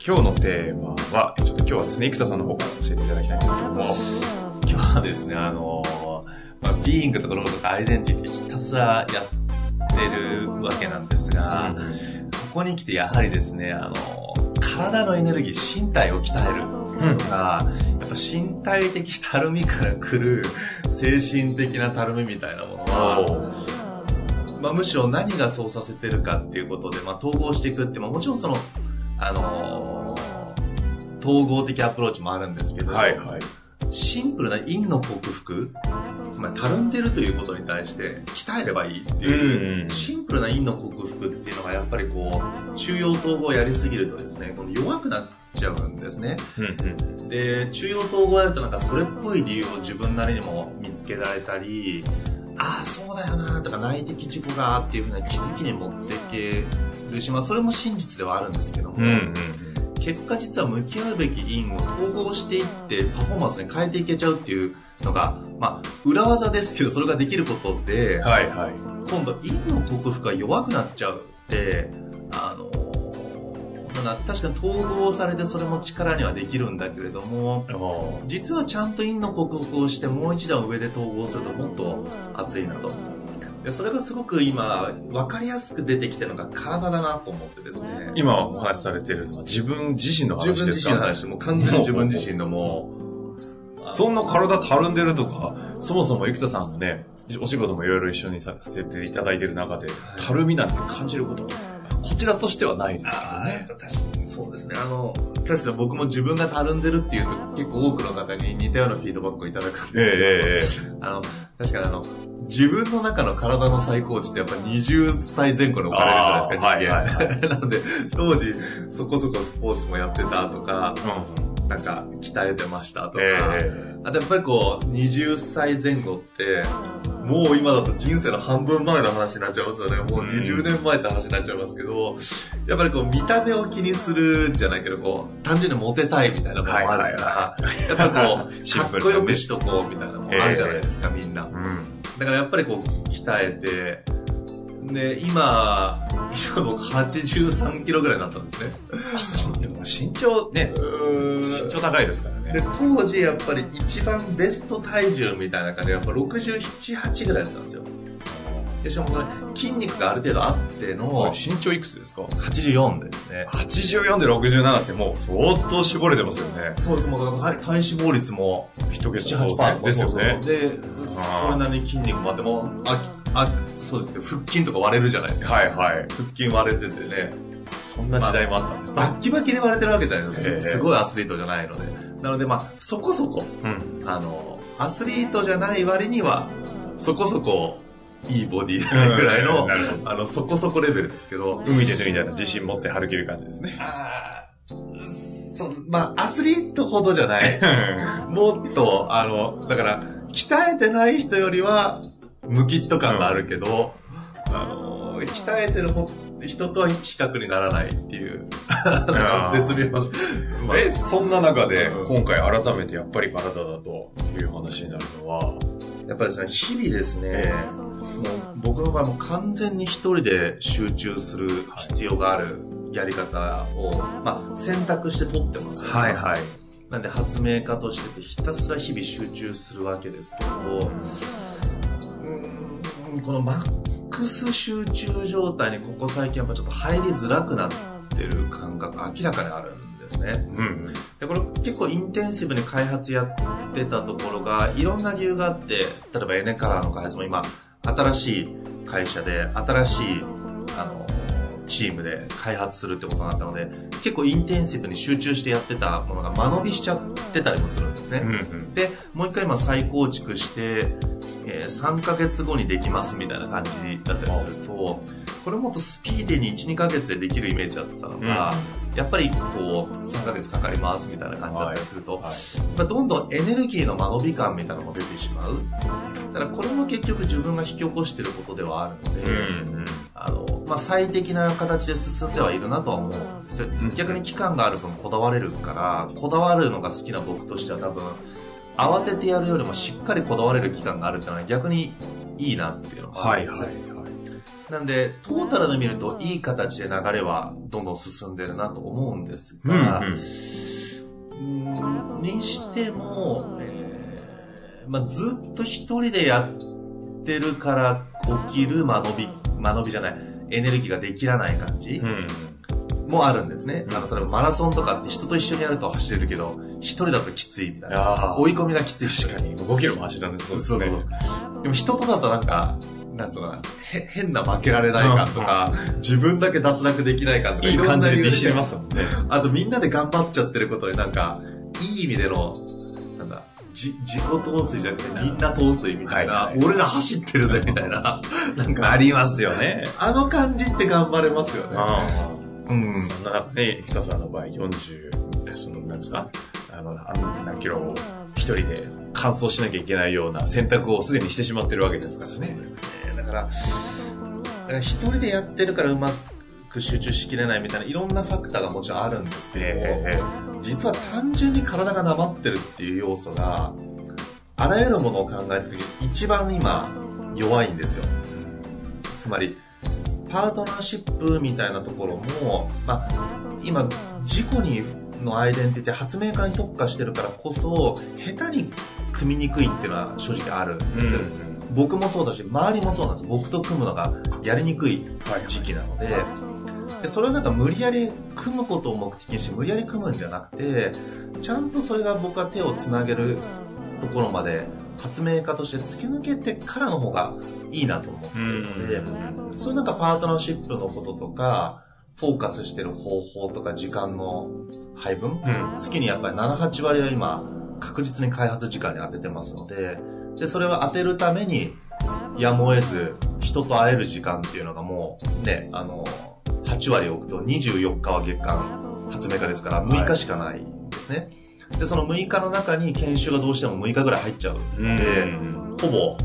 今日のテーマは、ちょっと今日はですね、生田さんの方から教えていただきたいんですけども、今日はですね、あのまあ、 being とかロールとかアイデンティティひたすらやってるわけなんですが、ここに来てやはりですね、あの体のエネルギー、身体を鍛える。とか、やっぱ身体的たるみから来る精神的なたるみみたいなものは、まあ、むしろ何がそうさせてるかっていうことで、まあ、統合していくって、まあ、もちろんその、あのー、統合的アプローチもあるんですけど、はいはい、シンプルな陰の克服、つまりたるんでるということに対して鍛えればいいっていう、シンプルな陰の克服っていうのがやっぱりこう、中央統合をやりすぎるとですね、この弱くなっちゃうんですね。で、中央統合やるとなんかそれっぽい理由を自分なりにも見つけられたり、ああ、そうだよなとか内的自己がっていうふうな気づきに持っていけるし、まあそれも真実ではあるんですけども、うんうん結果実は向き合うべき因を統合していってパフォーマンスに変えていけちゃうっていうのが、まあ、裏技ですけど、それができることで、はいはい、今度因の克服が弱くなっちゃうって、あの、確かに統合されてそれも力にはできるんだけれども実はちゃんと因の克服をしてもう一段上で統合するともっと熱いなと。でそれがすごく今分かりやすく出てきてるのが体だなと思ってですね。今お話しされてるのは自分自身の話ですか？自分自身の話もう完全に自分自身のもう そんな体たるんでるとかそもそも生田さんのねお仕事もいろいろ一緒にさせていただいてる中で、たるみなんて感じることこちらとしてはないですけどね。確かにそうですね。あの、確かに僕も自分がたるんでるっていうと結構多くの方に似たようなフィードバックをいただくんですけど、えー、あの、確かにあの、自分の中の体の最高値ってやっぱ20歳前後に置かれるじゃないですか、人間。はいはい、なので、当時、そこそこスポーツもやってたとか、うん、なんか、鍛えてましたとか、えー、あとやっぱりこう、20歳前後って、もう今だと人生の半分前の話になっちゃいますよね。もう20年前って話になっちゃいますけど、やっぱりこう見た目を気にするじゃないけど、こう、単純にモテたいみたいなものもあるから、やっぱこう、かっこよくしとこうみたいなものあるじゃないですか、みんな。うん。だからやっぱりこう、鍛えて、で、今、今僕83キロぐらいになったんですね。身長ね、身長高いですからね。で、当時やっぱり一番ベスト体重みたいな感じで、やっぱ67、8ぐらいだったんですよ。で、しかもそれ、筋肉がある程度あっての、身長いくつですか ?84 ですね。84で67ってもう相当絞れてますよね。そうです、もう体脂肪率も一桁8%ですよね。で、それなりに筋肉もあっても、あ、あ、そうですけど、腹筋とか割れるじゃないですか。はいはい。腹筋割れててね。そんな時代もあったんですね。バッキバキに割れてるわけじゃないですか。すごいアスリートじゃないので。なので、まあ、そこそこ、うん、あの、アスリートじゃない割には、そこそこ、いいボディぐらいの、あの、そこそこレベルですけど。海で脱いだら自信持って歩ける感じですね。あそまあ、アスリートほどじゃない。もっと、あの、だから、鍛えてない人よりは、ムキッと感があるけど、うん、あの、鍛えてる人とは比較にならないっていう、絶妙な。まあ、え、そんな中で、今回改めてやっぱり体だという話になるのは、やっぱりですね、日々ですね、えーもう僕の場合も完全に一人で集中する必要があるやり方を、まあ、選択して取ってますよね。はいはい。なんで発明家としてひたすら日々集中するわけですけど、うん、このマックス集中状態にここ最近やっぱちょっと入りづらくなってる感覚明らかにあるんでですね。うん。で、これ結構インテンシブに開発やってたところが、いろんな理由があって、例えばエネカラーの開発も今、新しい会社で、新しい、あの、チームで開発するってことになったので、結構インテンシブに集中してやってたものが間延びしちゃってたりもするんですね。うんうん。で、もう一回今再構築して、えー3ヶ月後にできますみたいな感じだったりすると、これもっとスピーディーに1、2ヶ月でできるイメージだったのが、やっぱりこう、3ヶ月かかりますみたいな感じだったりすると、はい。まあ、どんどんエネルギーの間延び感みたいなのも出てしまう。だからこれも結局自分が引き起こしていることではあるので、うんあの、まあ、最適な形で進んではいるなとは思うんです。ん逆に期間がある分こだわれるから、こだわるのが好きな僕としては多分、慌ててやるよりもしっかりこだわれる期間があるっていうのは逆にいいなっていうのがあはいはいるんですよ。はい。なんで、トータルで見るといい形で流れはどんどん進んでるなと思うんですが、うんうんうんにしても、えーまあ、ずっと一人でやってるから起きる間延び、間延びじゃない、エネルギーができらない感じうん。もあるんですね。あの、例えばマラソンとかって人と一緒にやると走れるけど、一人だときついみたいあな。ー追い込みがきつい確かに、5キロも走らないとそうですそうそうね。でも人とだとなんか、なんつうのかな、へ変な負けられない感とか、自分だけ脱落できない感とか、いろんな理由ビシりますもんね。あとみんなで頑張っちゃってることになんか、いい意味での、なんだ、じ、自己陶酔じゃなくてみんな陶酔みたいな、はいはい俺ら走ってるぜみたいな、なんか、ありますよね。あの感じって頑張れますよね。あうん。そんな中ね、ひとさんの場合40、えその、なんですか、あの、あの何キロを一人で完走しなきゃいけないような選択をすでにしてしまってるわけですからね。ですね。だから、だから一人でやってるからうまく集中しきれないみたいな、いろんなファクターがもちろんあるんですけど、ええ実は単純に体がなまってるっていう要素が、あらゆるものを考えた時に一番今弱いんですよ。つまり、パートナーシップみたいなところも、まあ、今、自己にのアイデンティティ、発明家に特化してるからこそ、下手に組みにくいっていうのは正直あるんですよ。僕もそうだし、周りもそうなんです。僕と組むのがやりにくい時期なので、でそれをなんか無理やり組むことを目的にして無理やり組むんじゃなくて、ちゃんとそれが僕は手をつなげるところまで発明家として突き抜けてからの方がいいなと思っているので、そういうなんかパートナーシップのこととか、フォーカスしてる方法とか時間の配分、うん。月にやっぱり7、8割は今確実に開発時間に当ててますので、で、それを当てるために、やむを得ず、人と会える時間っていうのがもう、ね、あの、8割置くと24日は月間発明家ですから、6日しかないんですね。で、その6日の中に研修がどうしても6日ぐらい入っちゃうので、うんほぼ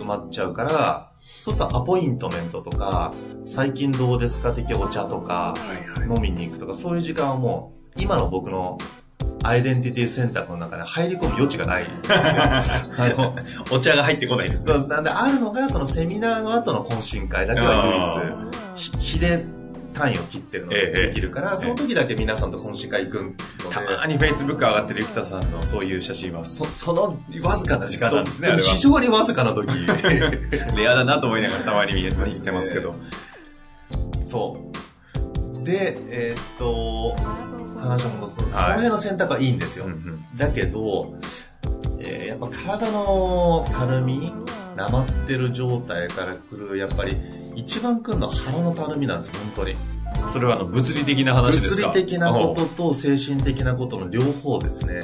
埋まっちゃうから、そうするとアポイントメントとか、最近どうですか的お茶とか。飲みに行くとか、そういう時間はもう、今の僕のアイデンティティ選択の中で入り込む余地がないんですよ。あの、お茶が入ってこないですね。そうなんで、あるのが、そのセミナーの後の懇親会だけは唯一、ひ日で単位を切ってるのええでできるから、その時だけ皆さんと懇親会行くので、たまに Facebook 上がってる生田さんのそういう写真は、そそのわずかな時間なんですね、あれはそう非。常にわずかな時。レアだなと思いながらたまに見え見てますけど。そう。で、えーっと、話を戻すと、はいその辺の選択はいいんですよ。うんうんだけど、えーやっぱ体のたるみ、なまってる状態から来る、やっぱり一番来るのは腹のたるみなんです、本当に。それはあの物理的な話ですか？物理的なことと精神的なことの両方ですね。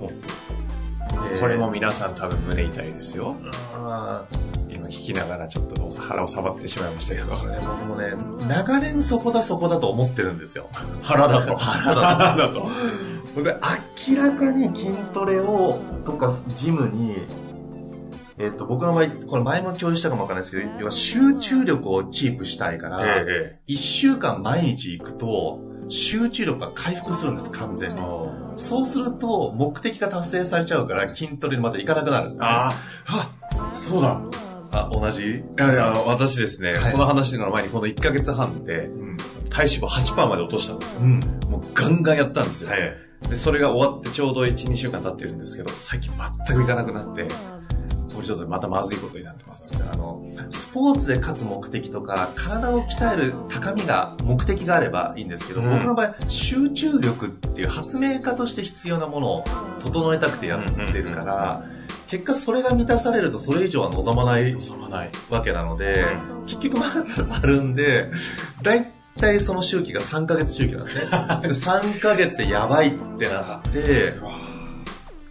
おえーこれも皆さん多分胸痛いですよ。あ今聞きながらちょっと腹を触ってしまいましたけど。ーこれ僕もね、長年そこだそこだと思ってるんですよ。腹だと。腹腹だと。で明らかに筋トレをとかジムに、えっと僕の場合これ前も共有したかもわかんないですけど要は集中力をキープしたいから、え1週間毎日行くと集中力が回復するんです完全えにそうすると目的が達成されちゃうから筋トレにまた行かなくなるああ、そうだ。あ同じ？いやいや、私ですね、はい。その話の前にこの1ヶ月半でうん。体脂肪8%まで落としたんですよ。うん。もうガンガンやったんですよ。はい。で、それが終わってちょうど1、2週間経ってるんですけど、最近全く行かなくなって、もうれちょっとまたまずいことになってます。あの、スポーツで勝つ目的とか、体を鍛える高みが、目的があればいいんですけど、うん僕の場合、集中力っていう発明家として必要なものを整えたくてやってるから、結果それが満たされるとそれ以上は望まない望まない。わけなので、結局まだあるんで、だいたいその周期が3ヶ月周期なんですね。3ヶ月でやばいってなって、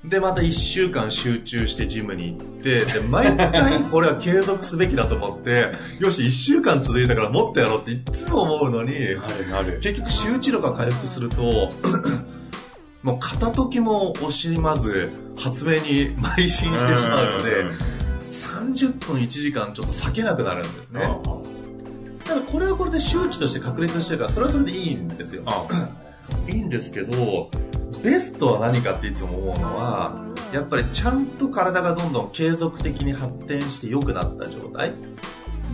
で、また1週間集中してジムに行って、で、毎回これは継続すべきだと思って、よし、1週間続いたからもっとやろうっていつも思うのに。結局集中力が回復すると、もう片時も惜しまず発明に邁進してしまうので、30分1時間ちょっと避けなくなるんですね。ただこれはこれで周期として確立してるから、それはそれでいいんですよ。あ いいんですけど、ベストは何かっていつも思うのは、やっぱりちゃんと体がどんどん継続的に発展して良くなった状態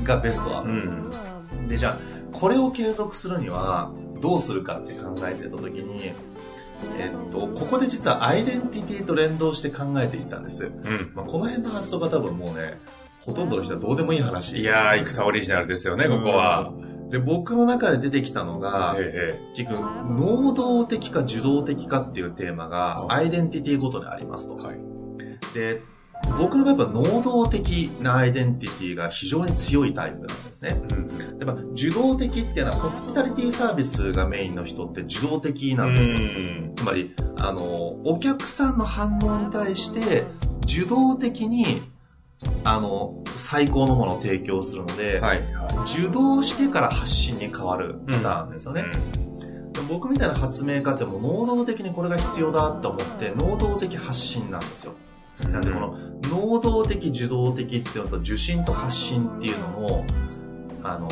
がベストだと。うん。で、じゃあ、これを継続するにはどうするかって考えてた時に、えっと、ここで実はアイデンティティと連動して考えていったんです。うん。まあ、この辺の発想が多分もうね、ほとんどの人はどうでもいい話。いやー、生田オリジナルですよね、ここは。で、僕の中で出てきたのが、え結局、能動的か受動的かっていうテーマが、あアイデンティティごとにありますと。えはい。で、僕の場合は能動的なアイデンティティが非常に強いタイプなんですね。うん。でまあ受動的っていうのは、ホスピタリティサービスがメインの人って受動的なんですよ。ん。つまり、あの、お客さんの反応に対して、受動的に、あの、最高のものを提供するので、はい。は受動してから発信に変わるパターンですよね。でも僕みたいな発明家ってもう能動的にこれが必要だと思って、能動的発信なんですよ。い。なんでこの、能動的、受動的っていうのと、受信と発信っていうのの、あの、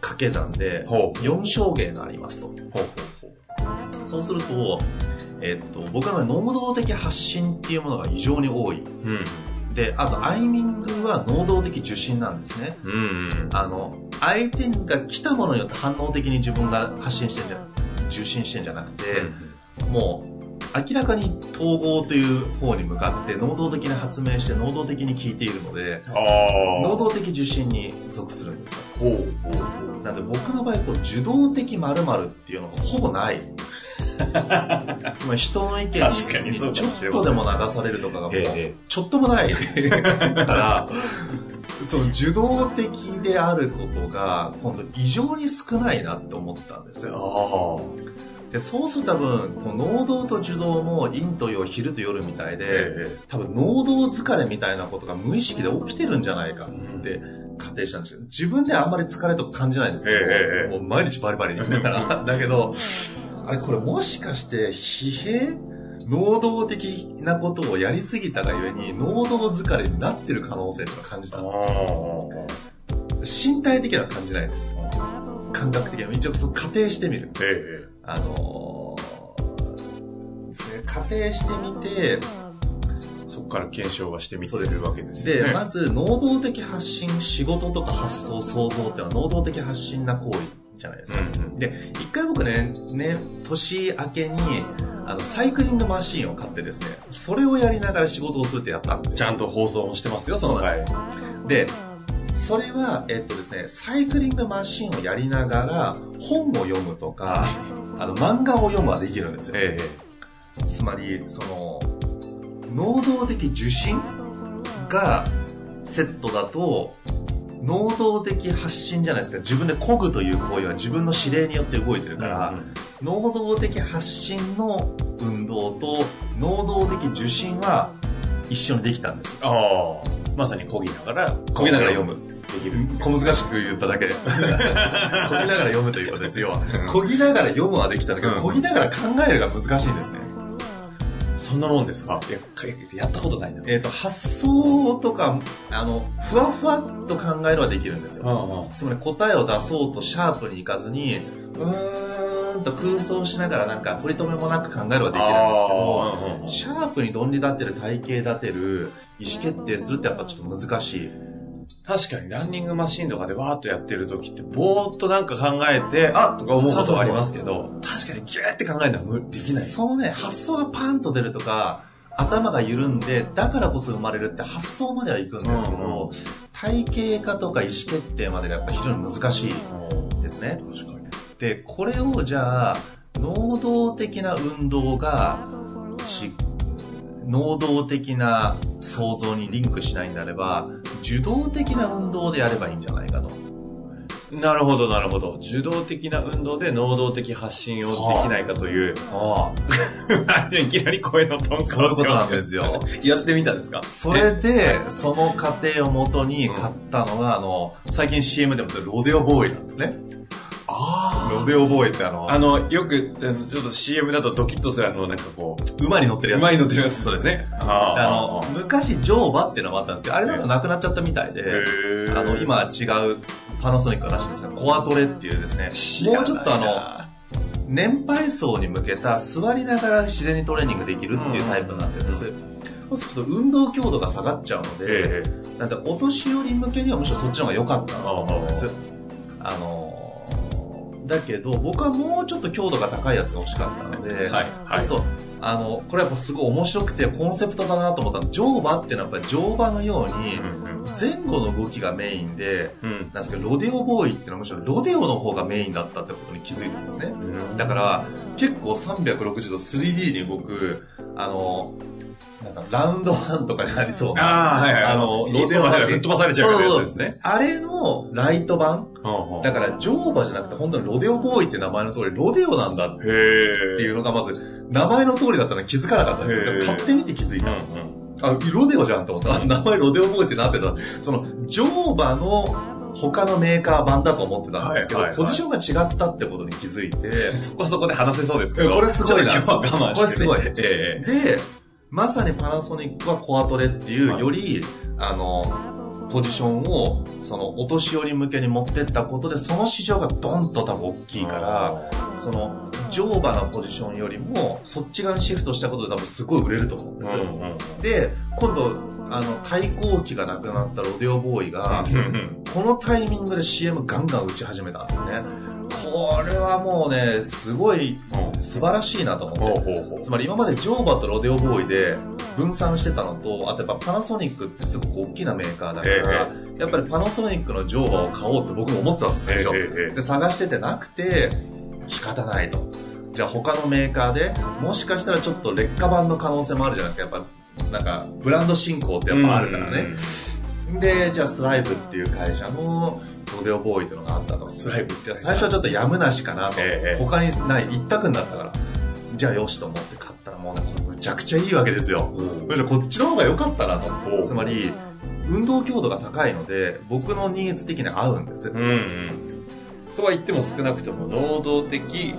掛け算で、ほう。4象限がありますと。そうすると、えっと、僕は能動的発信っていうものが異常に多い。う。うん。で、あと、アイミングは能動的受信なんですね。うん。うん。あの、相手が来たものによって反応的に自分が発信してんじゃ、受信してんじゃなくて、もう、明らかに統合という方に向かって能動的に発明して能動的に聞いているので。能動的受信に属するんですよ。なんで僕の場合、こう、受動的〇〇っていうのがほぼない。つ まり人の意見にちょっとでも流されるとかがもうええ、ちょっともない。から、その受動的であることが今度異常に少ないなって思ったんですよ。あでそうすると多分、この能動と受動も陰と陽、昼と夜みたいで、ええ多分能動疲れみたいなことが無意識で起きてるんじゃないかって仮定したんですよ。自分ではあんまり疲れとか感じないんですけど、もう毎日バリバリにだから。だけど、あれこれもしかして疲弊能動的なことをやりすぎたがゆえに、能動疲れになってる可能性とか感じあ。たんですよ。身体的には感じないんです。感覚的には。一応そう仮定してみる。えあのー仮定してみて、え。そこから検証はしてみてるわけですよで、ね。まず、能動的発信、仕事とか発想、創造っていうのは能動的発信な行為じゃないですか。うんで、一回僕ね、ね、年明けに、あの、サイクリングマシーンを買ってですね、それをやりながら仕事をするってやったんですよ。ちゃんと放送もしてますよ、その回。で、それは、えっとですね、サイクリングマシーンをやりながら、本を読むとか、あの、漫画を読むはできるんですよ。えつまり、その、能動的受信がセットだと、能動的発信じゃないですか。自分で漕ぐという行為は自分の指令によって動いてるえから、うん能動的発信の運動と能動的受信は一緒にできたんですよ。ああ。まさに漕ぎながら、漕ぎながら読む。できる。小難しく言っただけで。漕ぎながら読むということですよ。漕ぎながら読むはできたんだけど、うん漕ぎながら考えるが難しいんですね。そんなもんですか？いや、かやったことないな。えっ、と、発想とか、あの、ふわふわっと考えるはできるんですよ。ああ。つまり答えを出そうとシャープにいかずに、うーんと空想しながらなんか取り留めもなく考えるはできるんですけど、ああシャープに論理立てる、体系立てる、意思決定するってやっぱちょっと難しい。確かにランニングマシンとかでわーっとやってる時って、ぼーっとなんか考えて、あとか思うことはありますけど、確かにギューって考えるのは無できない。そのね、発想がパンと出るとか、頭が緩んで、だからこそ生まれるって発想まではいくんですけど、体系化とか意思決定までがやっぱ非常に難しいですね。で、これをじゃあ、能動的な運動が、し能動的な想像にリンクしないんであれば、受動的な運動でやればいいんじゃないかと。なるほど、なるほど。受動的な運動で能動的発信をできないかという。あ いきなり声のトーンそういうことなんですよ。やってみたんですか？それで、その過程をもとに買ったのが、あの、最近 CM でもロデオボーイなんですね。あロデオボーイってあの、あの、よく、あのちょっと CM だとドキッとするあの、なんかこう、馬に乗ってるやつ。馬に乗ってるやつそうですね。ああの、昔、乗馬っていうのもあったんですけど、あれなんかなくなっちゃったみたいで、あの、今は違うパナソニックらしいんですが、コアトレっていうですね、もうちょっとあの、年配層に向けた座りながら自然にトレーニングできるっていうタイプになってるんです。そうすると運動強度が下がっちゃうので、えなんでお年寄り向けにはむしろそっちの方が良かったなと思うんです。あのーだけど僕はもうちょっと強度が高いやつが欲しかったので、はい。はい。そう。あのこれやっぱすごい面白くてコンセプトだなと思ったの。乗馬っていうのはやっぱり乗馬のようにうん前後の動きがメインでうん。なんですけどロデオボーイっていうのはむしろロデオの方がメインだったってことに気づいたんですね。うんだから結構360度 3D に動くあのなんかラウンドワンとかにありそうなああ、はいはい。あのロデオのの吹っ飛ばされちゃうやつですね。あれのライト版だから乗馬じゃなくて本当にロデオボーイって名前の通りロデオなんだっ。ていうのがまず名前の通りだったのに気づかなかったんですよ。買ってみて気づいた。うんうん。あ、ロデオじゃんと思った。あ名前ロデオボーイってなってた。その乗馬の他のメーカー版だと思ってたんですけど、ポジションが違ったってことに気づいて、そこはそこで話せそうですけど。これすごいな今日は我慢して、ね。これすごいえで、まさにパナソニックはコアトレっていう、はいより、あの、ポジションを、その、お年寄り向けに持ってったことで、その市場がドンと多分大えきいから、、その、乗馬のポジションよりも、そっち側にシフトしたことで多分すごい売れると思うんですよ。うんうん。で、今度、あの、対抗期がなくなったロデオボーイが、このタイミングで CM ガンガン打ち始めたんですね。これはもうね、すごい素晴らしいなと思って。つまり今までジョーバとロデオボーイで分散してたのと、あとやっぱパナソニックってすごく大きなメーカーだから、やっぱりパナソニックのジョーバを買おうって僕も思ってたんです最初。で、探しててなくて、仕方ないと。じゃあ他のメーカーで、もしかしたらちょっと劣化版の可能性もあるじゃないですか。やっぱ、なんか、ブランド進行ってやっぱあるからね。で、じゃあスライブっていう会社のロデオボーイっていうのがあったと。スライブって最初はちょっとやむなしかなと。ええ他にない一択になったから。じゃあよしと思って買ったらもうね、これむちゃくちゃいいわけですよ。むしろこっちの方が良かったなと。おつまり、運動強度が高いので、僕のニーズ的に合うんです。うんうん。とは言っても少なくとも能動的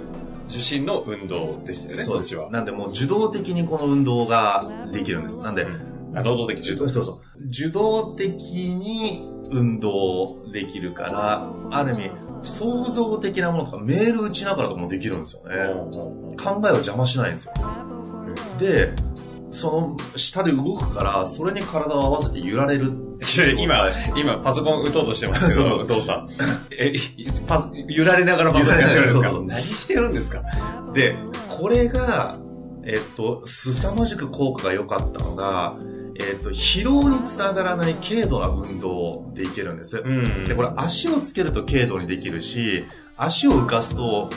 受信の運動でしたよね、そっちは。なんでもう受動的にこの運動ができるんです。なんで、あ能動的受動。そうそう。受動的に運動できるから、ある意味、創造的なものとか、メール打ちながらとかもできるんですよね。考えを邪魔しないんですよ。で、その下で動くから、それに体を合わせて揺られる。今、今パソコン打とうとしてますけど、そうそうさん。え、パ揺られながらパソコンやってるんですか？そうそう何してるんですか？で、これが、えっと、凄まじく効果が良かったのが、えっと、疲労につながらない軽度な運動でいけるんです。んで、これ足をつけると軽度にできるし、足を浮かすと、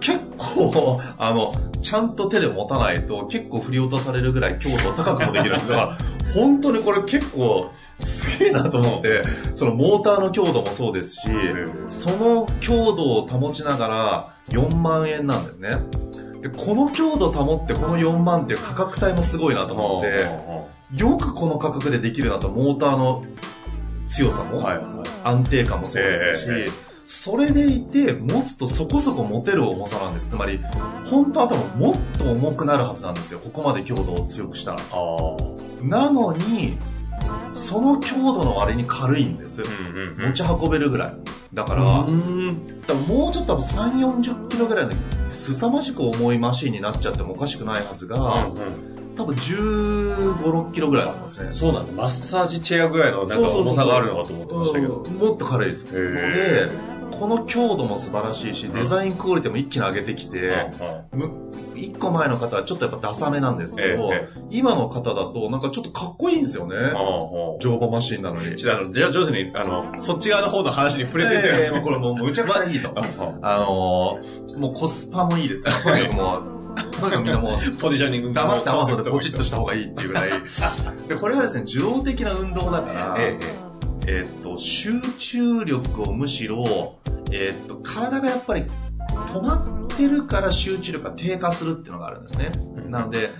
結構、あの、ちゃんと手で持たないと結構振り落とされるぐらい強度高くもできるんですが、本当にこれ結構すげえなと思って、そのモーターの強度もそうですし、その強度を保ちながら4万円なんですね。で、この強度保ってこの4万っていう価格帯もすごいなと思って、よくこの価格でできるなと、モーターの強さも。安定感もそうですし、ええそれでいて、持つとそこそこ持てる重さなんです。つまり、本当は多分もっと重くなるはずなんですよ。ここまで強度を強くしたら。なのに、その強度の割に軽いんです。うん持ち運べるぐらい。だから、もうちょっと多分3、40キロぐらいの凄まじく重いマシンになっちゃってもおかしくないはずが、多分15、6キロぐらいなんですね。そうなんだ。マッサージチェアぐらいのなんか重さがあるのかと思ってましたけど。うんもっと軽いです。へで、この強度も素晴らしいし、デザインクオリティも一気に上げてきて、む一個前の方はちょっとやっぱダサめなんですけど、え今の方だとなんかちょっとかっこいいんですよね。乗馬マシンなのに。じゃあ上手に、あの、そっち側の方の話に触れてて、ええもうこれもうむちゃくちゃいいと。あのー、もうコスパもいいですよ。とにかくみんなもう、ポジショニング黙って合わせてポチッとした方がいいっていうぐらい。で、これはですね、受動的な運動だから、えええーっと、集中力をむしろ、えーっと、体がやっぱり止まってるから集中力が低下するっていうのがあるんですね。うんなので、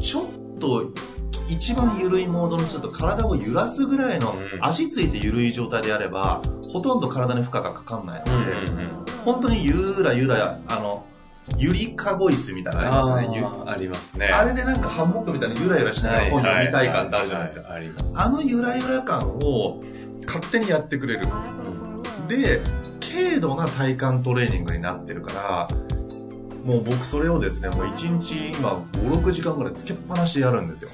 ちょっと、一番緩いモードにすると体を揺らすぐらいの、うん足ついて緩い状態でやれば、ほとんど体に負荷がかかんないので、うんうんうん。本当にゆらゆら、あの、ゆりかボイスみたいなのありますね。ゆありますね。あれでなんかハンモックみたいなゆらゆらしながら本読みたい感ってあるじゃないですか。か。あります。あのゆらゆら感を勝手にやってくれる。で、軽度な体幹トレーニングになってるから、もう僕それをですね、もう1日今5、6時間ぐらいつけっぱなしでやるんですよ。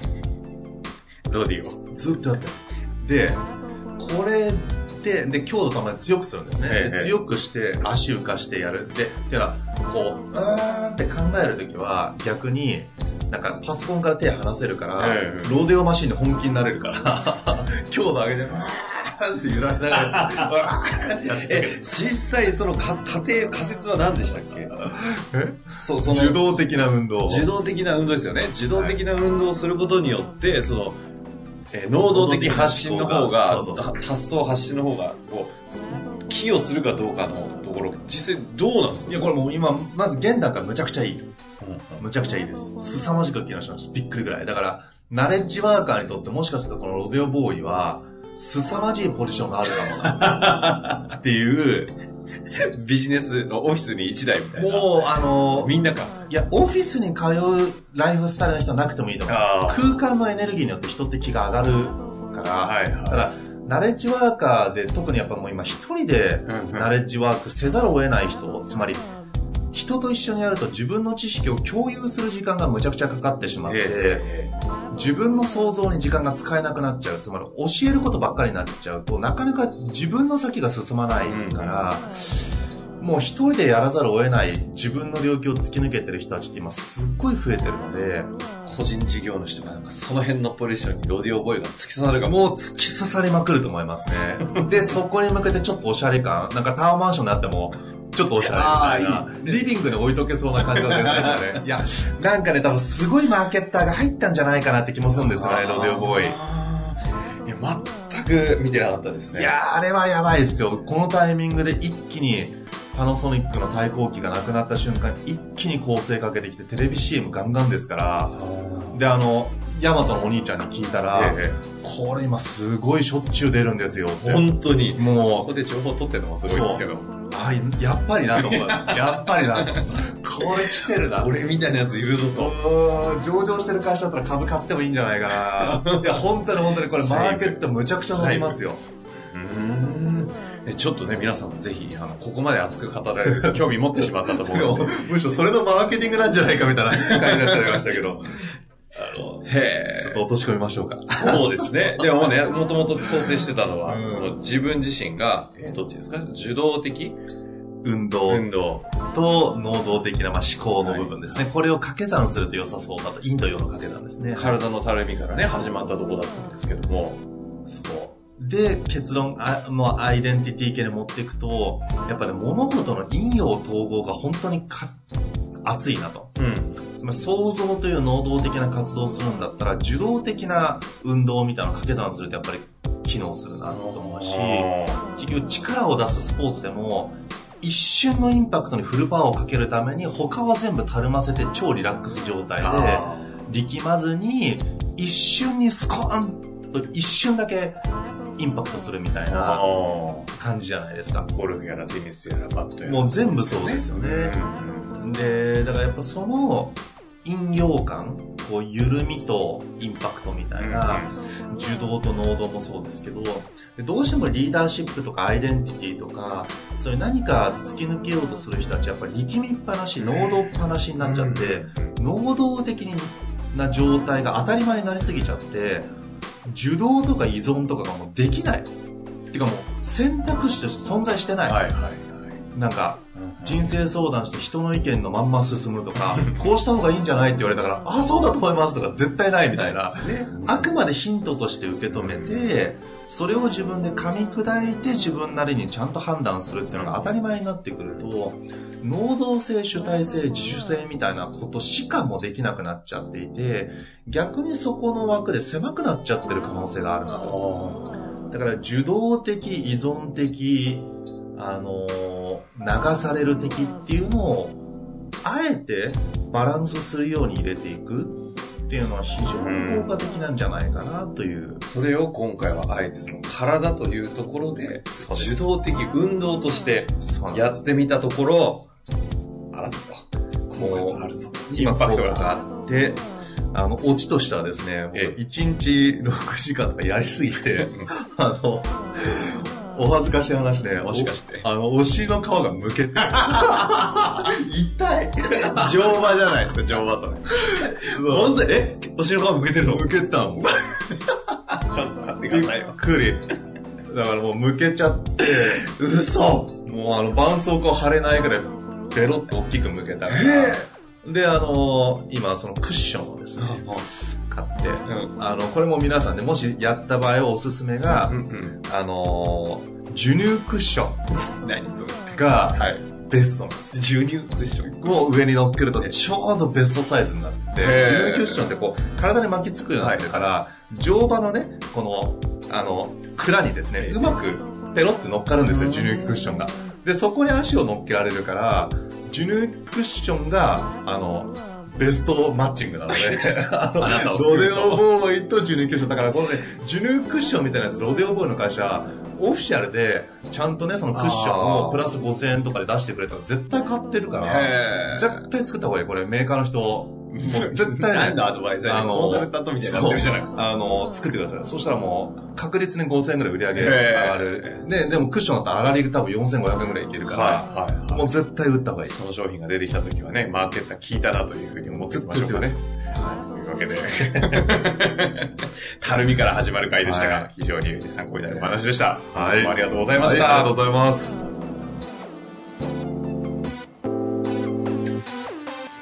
ロディオ。ずっとやってる。で、これで、で、強度たまに強くするんですね。ええで強くして、足浮かしてやる。で、っていうのは、こう、うーんって考えるときは、逆に、なんかパソコンから手離せるから、ええローデオマシンで本気になれるから、強度上げて、うーんって揺らしながら、え、実際そのか家庭、仮説は何でしたっけ？え？そう、その、受動的な運動。受動的な運動ですよね。受動的な運動をすることによって、その、えー能動的発信の方が、発想発信の方が、こう、寄与するかどうかのところ、実際どうなんですか？いや、これもう今、まず現段階むちゃくちゃいい。むちゃくちゃいいです。凄まじく機能しました。びっくりぐらい。だから、ナレッジワーカーにとってもしかするとこのロデオボーイは、凄まじいポジションがあるかもな。っていう、ビジネスのオフィスに1台みたいな。もう、あの、みんなか。いや、オフィスに通うライフスタイルの人はなくてもいいと思す。空間のエネルギーによって人って気が上がるから、はいはいただ、ナレッジワーカーで特にやっぱもう今一人でうんうん。ナレッジワークせざるを得ない人、つまり、人と一緒にやると自分の知識を共有する時間がむちゃくちゃかかってしまって、え自分の想像に時間が使えなくなっちゃう。つまり教えることばっかりになっちゃうと、なかなか自分の先が進まないから、もう一人でやらざるを得ない自分の領域を突き抜けてる人たちって今すっごい増えてるので、個人事業主とかなんかその辺のポジションにロディオボーイが突き刺さるかも。もう突き刺さりまくると思いますね。で、そこに向けてちょっとおしゃれ感、なんかタワーマンションになっても、ちょっとおしゃれみたいなリビングに置いとけそうな感じが出ないかね。いや、なんかね、多分すごいマーケッターが入ったんじゃないかなって気もするんですよね、ロデオボーイ。いや、全く見てなかったですね。いやー、あれはやばいですよ。このタイミングで一気にパナソニックの対抗機がなくなった瞬間に一気に構成かけてきてテレビ CM ガンガンですからで、あの、ヤマトのお兄ちゃんに聞いたら、えこれ今すごいしょっちゅう出るんですよ本当に。もうそこで情報取ってるのもすごいですけど。あやっぱりなと思う。やっぱりなと。これ来てるな。俺みたいなやついるぞうと。上場してる会社だったら株買ってもいいんじゃないかな。いや、本当に本当にこれマーケットむちゃくちゃ伸びますよ。うんえちょっとね、皆さんもぜひ、あの、ここまで熱く語られると 興味持ってしまったと思うので。むしろそれのマーケティングなんじゃないかみたいな回になっちゃいましたけど。あの、へえ。ちょっと落とし込みましょうか。そうですね。でもね、もともと想定してたのは、うんその自分自身が、えーどっちですか？受動的？運動運動。と能動的な、まあ、思考の部分ですね。これを掛け算すると良さそうだと。インド洋の掛け算ですね。体のたるみからね、始まったとこだったんですけども、そう。で、結論、あもうアイデンティティ系に持っていくと、やっぱね、物事の陰陽統合が本当にか熱いなと。うん。つまり創造という能動的な活動をするんだったら、受動的な運動みたいなのを掛け算するとやっぱり機能するなと思うし、結局力を出すスポーツでも、一瞬のインパクトにフルパワーをかけるために他は全部たるませて超リラックス状態であ力まずに一瞬にスコーンと一瞬だけインパクトするみたいーな。感じじゃないですか。ゴルフやらテニスやらバットやら。もう全部そうですよねうんで、だからやっぱその陰陽感、こう緩みとインパクトみたいな、受動と能動もそうですけど、でどうしてもリーダーシップとかアイデンティティとか、そういう何か突き抜けようとする人たちはやっぱり力みっぱなし、能動っぱなしになっちゃって、能動的な状態が当たり前になりすぎちゃって、受動とか依存とかがもうできない。っていうかもう選択肢として存在してない。はいはいはい。なんか、人生相談して人の意見のまんま進むとか、こうした方がいいんじゃないって言われたから、ああ、そうだと思いますとか絶対ないみたいな。あくまでヒントとして受け止めて、それを自分で噛み砕いて自分なりにちゃんと判断するっていうのが当たり前になってくると、能動性、主体性、自主性みたいなことしかもできなくなっちゃっていて、逆にそこの枠で狭くなっちゃってる可能性があるなと。だから受動的、依存的、あの流される的っていうのを、あえてバランスするように入れていくっていうのは非常に効果的なんじゃないかなという。それを今回はあえてその体というところで、受動的運動としてやってみたところ、あらっと、こう、あるぞと。インパクトがあって、あの、オチとしてはですね、1日6時間とかやりすぎて、あの、お恥ずかしい話ね。もしかして。あの、お尻の皮がむけて。痛い。乗馬じゃないですか、乗馬それ。本当に、え？お尻の皮むけてるの？むけたもん。ちょっと待ってくださいよ。びっくり。だからもうむけちゃって、嘘もうあの、絆創膏貼れないぐらい、ベロッと大きくむけたから。で、あのー、今、そのクッションをですね、買って、うん、あの、これも皆さんね、もしやった場合おすすめが、うんうん、あのー、授乳クッション。何そうですが、はい。ベストなんです。授乳クッションを上に乗っけるとちょうどベストサイズになって、授乳クッションってこう、体に巻きつくようになってるから、はい、乗馬のね、この、あの、蔵にですね、うまくペロって乗っかるんですよ、授乳クッションが。で、そこに足を乗っけられるから、授乳クッションが、あの、ベストマッチングなので、あの、ロデオボーイと授乳クッション。だからこのね、授乳クッションみたいなやつ、ロデオボーイの会社、オフィシャルで、ちゃんとね、そのクッションをプラス5000円とかで出してくれたら絶対買ってるから、絶対作った方がいい。これメーカーの人、絶対ね。何のアドバイザーにコンサルタントみたいになってるじゃないですか。あの、作ってください。そしたらもう、確実に5000円ぐらい売り上げ上がる。で、でもクッションだったら粗利多分4500円ぐらいいけるから、はいはいもう絶対売った方がいい。その商品が出てきた時はね、マーケッター聞いたなというふうに思っておきましょうかね。はい、というわけで、たるみから始まる回でしたが、非常に参考になるお話でした。はい。どうもありがとうございました。ありがとうございます。